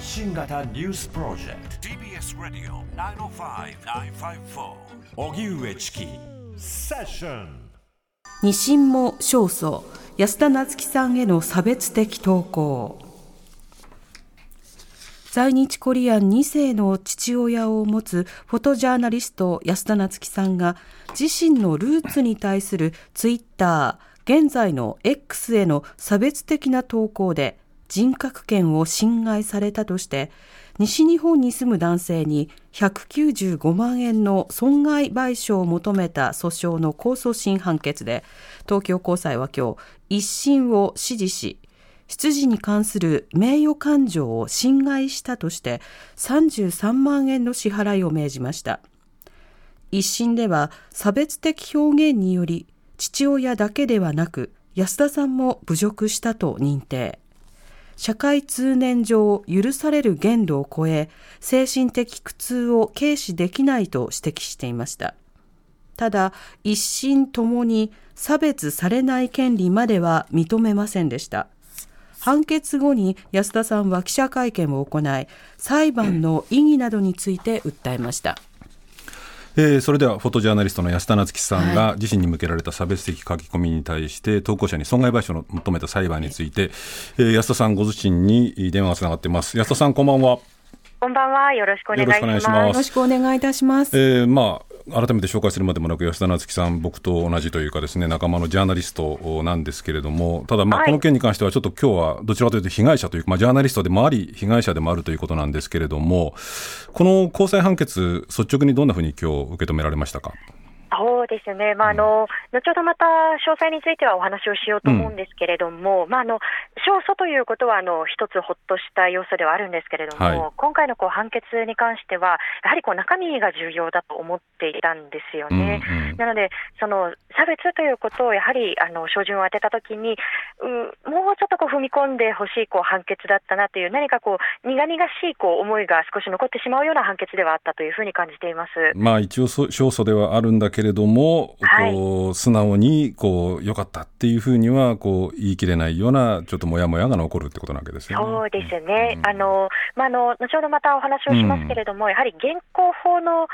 発信型ニュースプロジェクト。TBS ラディオ905-954おぎゅうえちきセッション二審も勝訴。安田夏樹さんへの差別的投稿。在日コリアン2世の父親を持つフォトジャーナリスト安田夏樹さんが自身のルーツに対するツイッター現在の X への差別的な投稿で人格権を侵害されたとして西日本に住む男性に195万円の損害賠償を求めた訴訟の控訴審判決で東京高裁は今日一審を支持し出自に関する名誉感情を侵害したとして33万円の支払いを命じました。一審では差別的表現により父親だけではなく安田さんも侮辱したと認定。社会通念上許される限度を超え、精神的苦痛を軽視できないと指摘していました。ただ、一審ともに差別されない権利までは認めませんでした。判決後に安田さんは記者会見を行い、裁判の意義などについて訴えました。えー、それではフォトジャーナリストの安田夏樹さんが自身に向けられた差別的書き込みに対して投稿者に損害賠償を求めた裁判について、えー、安田さんご自身に電話がつながっています。安田さんこんばんは。こんばんは。よろしくお願いします。よろしくお願いいたします、えー、まあ改めて紹介するまでもなく安田夏樹さん、僕と同じというかですね仲間のジャーナリストなんですけれどもただ、まあ、この件に関してはちょっと今日はどちらかというと被害者というか、まあ、ジャーナリストでもあり被害者でもあるということなんですけれどもこの高裁判決率直にどんなふうに今日受け止められましたか？そうですね、まああの、うん、後ほどまた詳細についてはお話をしようと思うんですけれども、うん、まあ、あの勝訴ということはあの一つほっとした要素ではあるんですけれども、はい、今回のこう判決に関しては、やはりこう中身が重要だと思っていたんですよね。うんうん、なので、その差別ということをやはりあの照準を当てたときに、うもうちょっとこう踏み込んでほしいこう判決だったなという、何かこう苦々しいこう思いが少し残ってしまうような判決ではあったというふうに感じています。まあ、一応勝訴ではあるんだけれども、こう素直にこう良かったっていうふうにはこう言い切れないようなちょっともやもやが残るってことなわけですよね。そうですね。うん、あのまああの後ほどまたお話をしますけれども、うん、やはり現行法の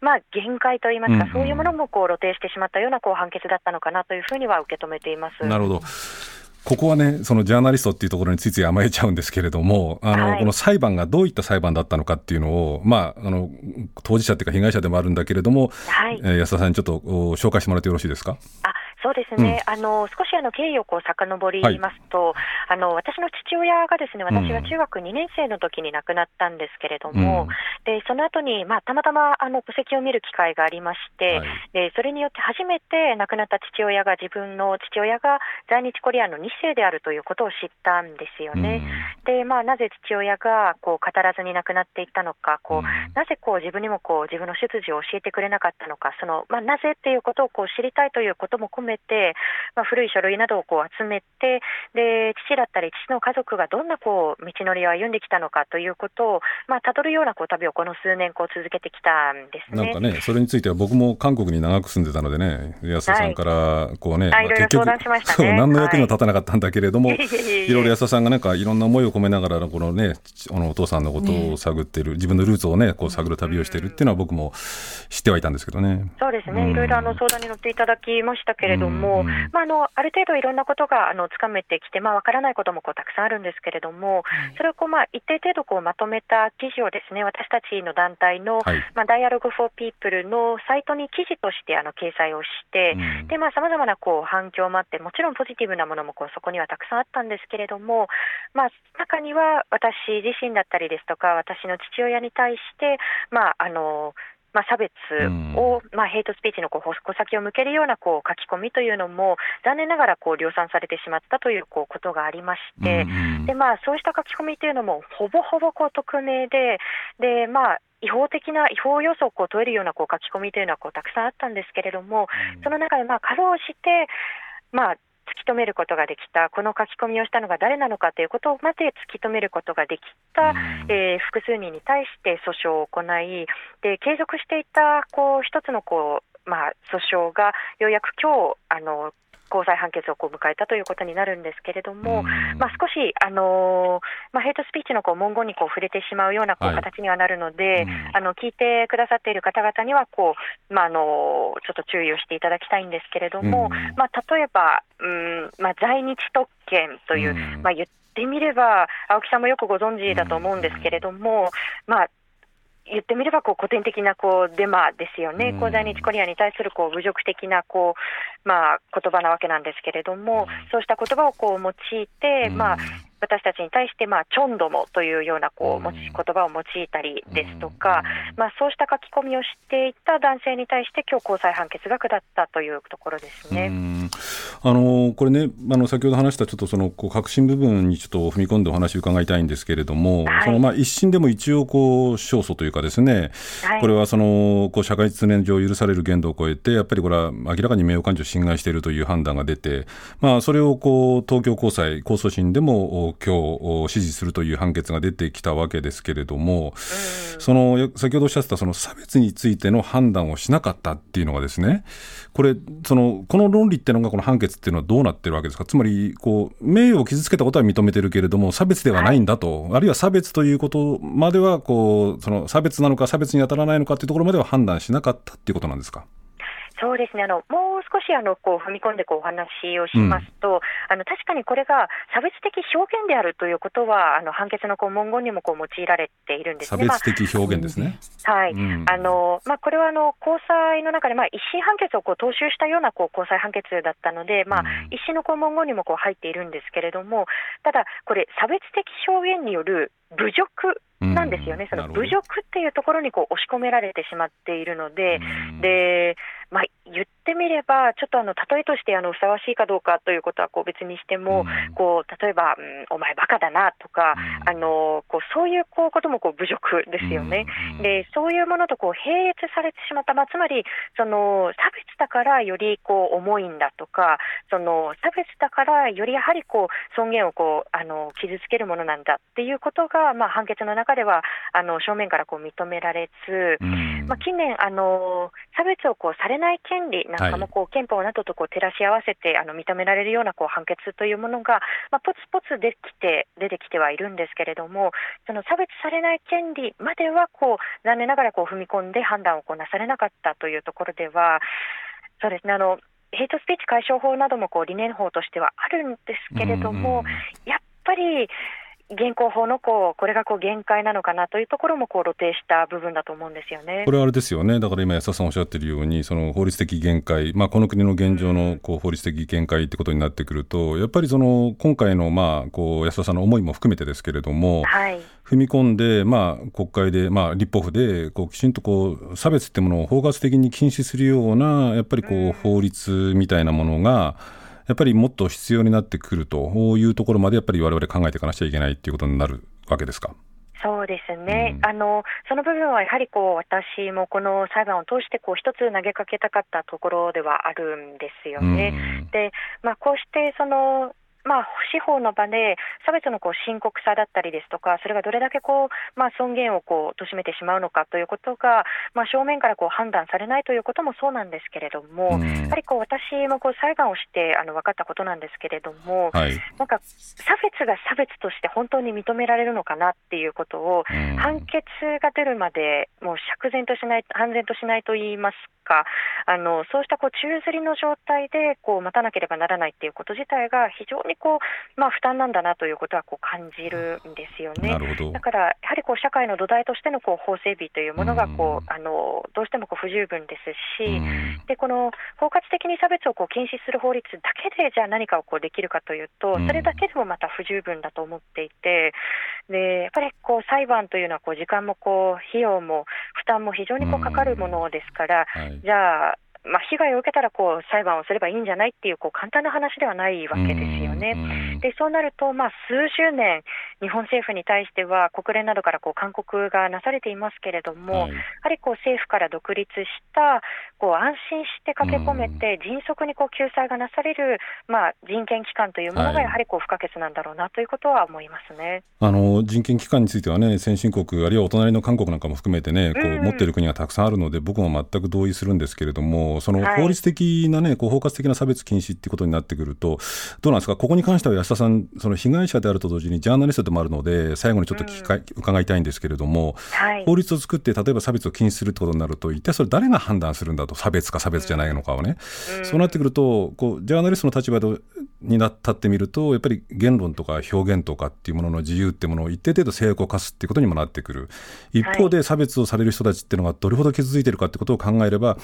まあ、限界といいますか、うんうん、そういうものもこう露呈してしまったようなこう判決だったのかなというふうには受け止めています。なるほどここはね、そのジャーナリストっていうところについつい甘えちゃうんですけれども、あの、はい、この裁判がどういった裁判だったのかっていうのを、まあ、あの、当事者っていうか被害者でもあるんだけれども、はい、えー、安田さんにちょっと紹介してもらってよろしいですか？あそうですね、うん、あの少しあの経緯をこう遡りますと、はい、あの私の父親がですね私が中学2年生の時に亡くなったんですけれども、うん、でその後にまあたまたまあの戸籍を見る機会がありまして、はい、でそれによって初めて亡くなった父親が自分の父親が在日コリアンの2世であるということを知ったんですよね。うん、でまあなぜ父親がこう語らずに亡くなっていったのか、こうなぜこう自分にもこう自分の出自を教えてくれなかったのか、そのまあなぜっていうことをこう知りたいということも込めめて、まあ、古い書類などをこう集めてで、父だったり父の家族がどんなこう道のりを歩んできたのかということを、まあ、辿るようなこう旅をこの数年こう続けてきたんですね。なんかね、それについては僕も韓国に長く住んでたのでね、安田さんからこうね、はい、まあ、結局、ね、何の役にも立たなかったんだけれども、はい、いろいろ安田さんがなんかいろんな思いを込めながらこのね、あのお父さんのことを探ってる、ね、自分のルーツをね、こう探る旅をしてるっていうのは僕も知ってはいたんですけどね。そうですね、いろいろあの相談に乗っていただきましたけれども、まあまあ、あのある程度いろんなことがあのつかめてきて、まあ、分からないこともこうたくさんあるんですけれども、それをこう、まあ、一定程度こうまとめた記事をですね私たちの団体の、はい、まあ、ダイアログ・フォー・ピープルのサイトに記事としてあの掲載をして、さまざ、まなこう反響もあって、もちろんポジティブなものもこうそこにはたくさんあったんですけれども、まあ、中には私自身だったりですとか、私の父親に対して、まあ、あのまあ、差別を、まあ、ヘイトスピーチのこう矛先を向けるようなこう書き込みというのも、残念ながらこう量産されてしまったというこうことがありまして、でまあ、そうした書き込みというのも、ほぼほぼこう匿名で、でまあ、違法的な違法要素をこう問えるようなこう書き込みというのはこうたくさんあったんですけれども、その中でまあかろうじて、まあ、突き止めることができた、この書き込みをしたのが誰なのかということまで突き止めることができた、えー、複数人に対して訴訟を行い、で継続していたこう一つのこう、まあ、訴訟がようやく今日あの高裁判決をこう迎えたということになるんですけれども、まあ、少し、あのー、まあ、ヘイトスピーチのこう文言にこう触れてしまうようなこう形にはなるので、はい、あの聞いてくださっている方々にはこう、まあ、あのちょっと注意をしていただきたいんですけれども、まあ、例えば、うんまあ、在日特権という、まあ、言ってみれば、青木さんもよくご存知だと思うんですけれども、まあ、言ってみればこう古典的なこうデマですよね、在日コリアに対するこう侮辱的なこう、まあ、言葉なわけなんですけれども、そうした言葉をこう用いて、まあ、私たちに対して、まあ、ちょんどもというようなこう言葉を用いたりですとか、まあ、そうした書き込みをしていた男性に対して、今日高裁判決が下ったというところですね。あのこれね、あの先ほど話したちょっとそのこう核心部分にちょっと踏み込んでお話を伺いたいんですけれども、はい、そのまあ一審でも一応こう、勝訴というかですね、はい、これはそのこう社会秩序上許される限度を超えて、やっぱりこれは明らかに名誉感情を侵害しているという判断が出て、まあ、それをこう東京高裁、控訴審でも今日支持するという判決が出てきたわけですけれども、その先ほどおっしゃってたその差別についての判断をしなかったっていうのがですね、これ、そのこの論理っていうのがこの判決っていうのはどうなってるわけですか、つまりこう名誉を傷つけたことは認めてるけれども、差別ではないんだと、はい、あるいは差別ということまではこう、その差別なのか、差別に当たらないのかというところまでは判断しなかったっていうことなんですか？そうですね。あのもう少しあのこう踏み込んでこうお話をしますと、うん、あの確かにこれが差別的表現であるということは、あの判決のこう文言にもこう用いられているんですね。差別的表現ですね。まあ、はい、うん、あのまあ、これはあの高裁の中で、まあ、一審判決をこう踏襲したようなこう高裁判決だったので、まあ、一審のこう文言にもこう入っているんですけれども、ただ、これ、差別的表現による侮辱なんですよね、その侮辱っていうところにこう押し込められてしまっているので、でまあ、言ってみれば、ちょっとあの例えとしてあのふさわしいかどうかということはこう別にしても、こう例えば、うん、お前、バカだなとか、あのこうそういうこうこともこう侮辱ですよね、でそういうものとこう並列されてしまった、まあ、つまりその差別だからよりこう重いんだとか、その差別だからよりやはりこう尊厳をこうあの傷つけるものなんだっていうことが、まあ、判決の中ではあの正面からこう認められず、まあ、近年あの、差別をこうされない権利なんかもこう、憲法などとこう照らし合わせてあの認められるようなこう判決というものが、まあ、ポツポツできて出てきてはいるんですけれども、その差別されない権利まではこう残念ながらこう踏み込んで判断をこうなされなかったというところでは、そうですねあのヘイトスピーチ解消法などもこう理念法としてはあるんですけれども、やっぱり現行法のこうこれがこう限界なのかなというところもこう露呈した部分だと思うんですよね。これはあれですよね、だから今、安田さんおっしゃっているように、その法律的限界、まあ、この国の現状のこう法律的限界ってことになってくると、やっぱりその今回のまあこう安田さんの思いも含めてですけれども、はい、踏み込んで、まあ、国会で、まあ、立法府でこうきちんとこう差別ってものを包括的に禁止するような、やっぱりこう法律みたいなものが、やっぱりもっと必要になってくるというところまで、やっぱりわれわれ考えていかなくちゃいけないということになるわけですか？そうですね、うん、あのその部分はやはりこう私もこの裁判を通してこう一つ投げかけたかったところではあるんですよね。うん、でまあ、こうしてそのまあ、司法の場で差別のこう深刻さだったりですとか、それがどれだけこう、まあ、尊厳をこう貶めてしまうのかということが、まあ、正面からこう判断されないということもそうなんですけれども、やはりこう私もこう裁判をしてあの分かったことなんですけれども、はい、なんか差別が差別として本当に認められるのかなっていうことを、判決が出るまでもう釈然としない、判然としないと言いますか、あのそうしたこう宙づりの状態でこう待たなければならないっていうこと自体が非常にこう、まあ、負担なんだなということはこう感じるんですよね。だからやはりこう社会の土台としてのこう法整備というものがこう、あのどうしてもこう不十分ですし、でこの包括的に差別をこう禁止する法律だけでじゃあ何かをこうできるかというと、それだけでもまた不十分だと思っていて、でやっぱりこう裁判というのはこう時間もこう費用も負担も非常にこうかかるものですから、はい、じゃあまあ、被害を受けたらこう裁判をすればいいんじゃないっていうこう簡単な話ではないわけですよね。でそうなると、まあ、数十年、日本政府に対しては国連などからこう勧告がなされていますけれども、はい、やはりこう政府から独立したこう安心して駆け込めて、迅速にこう救済がなされる、まあ、人権機関というものがやはりこう不可欠なんだろうなということは思いますね、あの人権機関についてはね、先進国、あるいはお隣の韓国なんかも含めてね、こう持っている国がたくさんあるので、僕も全く同意するんですけれども、その法律的なね、こう包括的な差別禁止っていうことになってくると、どうなんですか、ここに関しては安田さん、その被害者であると同時にジャーナリストでもあるので、最後にちょっと聞か、伺いたいんですけれども、はい、法律を作って、例えば差別を禁止するってことになると、一体それ、誰が判断するんだと、差別か差別じゃないのかをね、うん、そうなってくると、こうジャーナリストの立場でになったってみると、やっぱり言論とか表現とかっていうものの自由っていうものを一定程度制約を課すっていうことにもなってくる、一方で差別をされる人たちっていうのがどれほど傷ついてるかってことを考えれば、や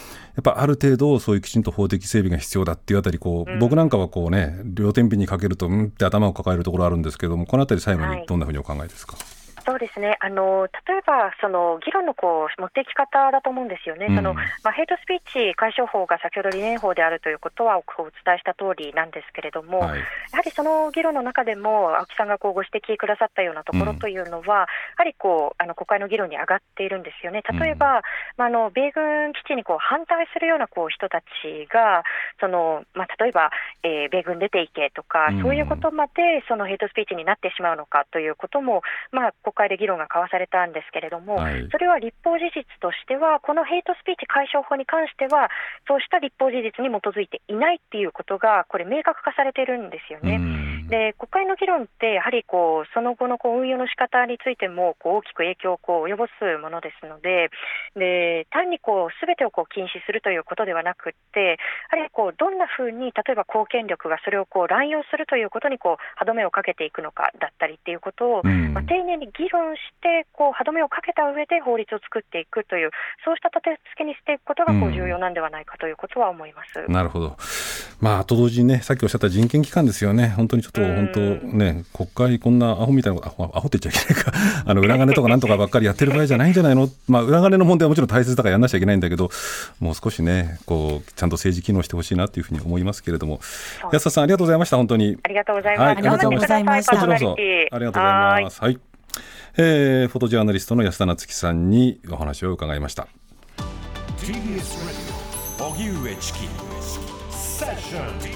っぱある程度、そういうきちんと法的整備が必要だっていうあたりこう、うん、僕なんかはこうね、両天秤にかけると、うんって頭を抱えるところあるんですけども、このあたり、最後にどんなふうにお考えですか？はいそうですね。あの例えばその議論のこう持っていき方だと思うんですよね、うん、そのまあ、ヘイトスピーチ解消法が先ほど理念法であるということはお伝えした通りなんですけれども、はい、やはりその議論の中でも、青木さんがこうご指摘くださったようなところというのは、うん、やはりこうあの国会の議論に上がっているんですよね、例えば、うん、まあ、あの米軍基地にこう反対するようなこう人たちが、そのまあ、例えば、えー、米軍出ていけとか、そういうことまでそのヘイトスピーチになってしまうのかということも、まあ、国会で議論が交わされたんですけれども、はい、それは立法事実としては、このヘイトスピーチ解消法に関しては、そうした立法事実に基づいていないっていうことが、これ、明確化されてるんですよね。で国会の議論って、やはりこうその後のこう運用の仕方についてもこう大きく影響をこう及ぼすものですので、で単にこう全てをこう禁止するということではなくって、やはりこうどんなふうに例えば公権力がそれをこう乱用するということにこう歯止めをかけていくのかだったりっていうことを、まあ、丁寧に議論してこう歯止めをかけた上で法律を作っていくという、そうした立て付けにしていくことがこう重要なんではないかということは思います、なるほど、まあ、と同時にね、さっきおっしゃった人権機関ですよね、本当にちょっと本当ね、国会、こんなアホみたいなこと、アホって言っちゃいけないか、あの裏金とかなんとかばっかりやってる場合じゃないんじゃないの、まあ、裏金の問題はもちろん大切だからやんなきゃいけないんだけど、もう少しね、こうちゃんと政治機能してほしいなというふうに思いますけれども、安田さん、ありがとうございました、本当に。ありがとうございます。はい、ありがとうございました。こちらこそ、ありがとうございます。はい。えー、フォトジャーナリストの安田夏樹さんにお話を伺いました。TBS 荻上チキセッション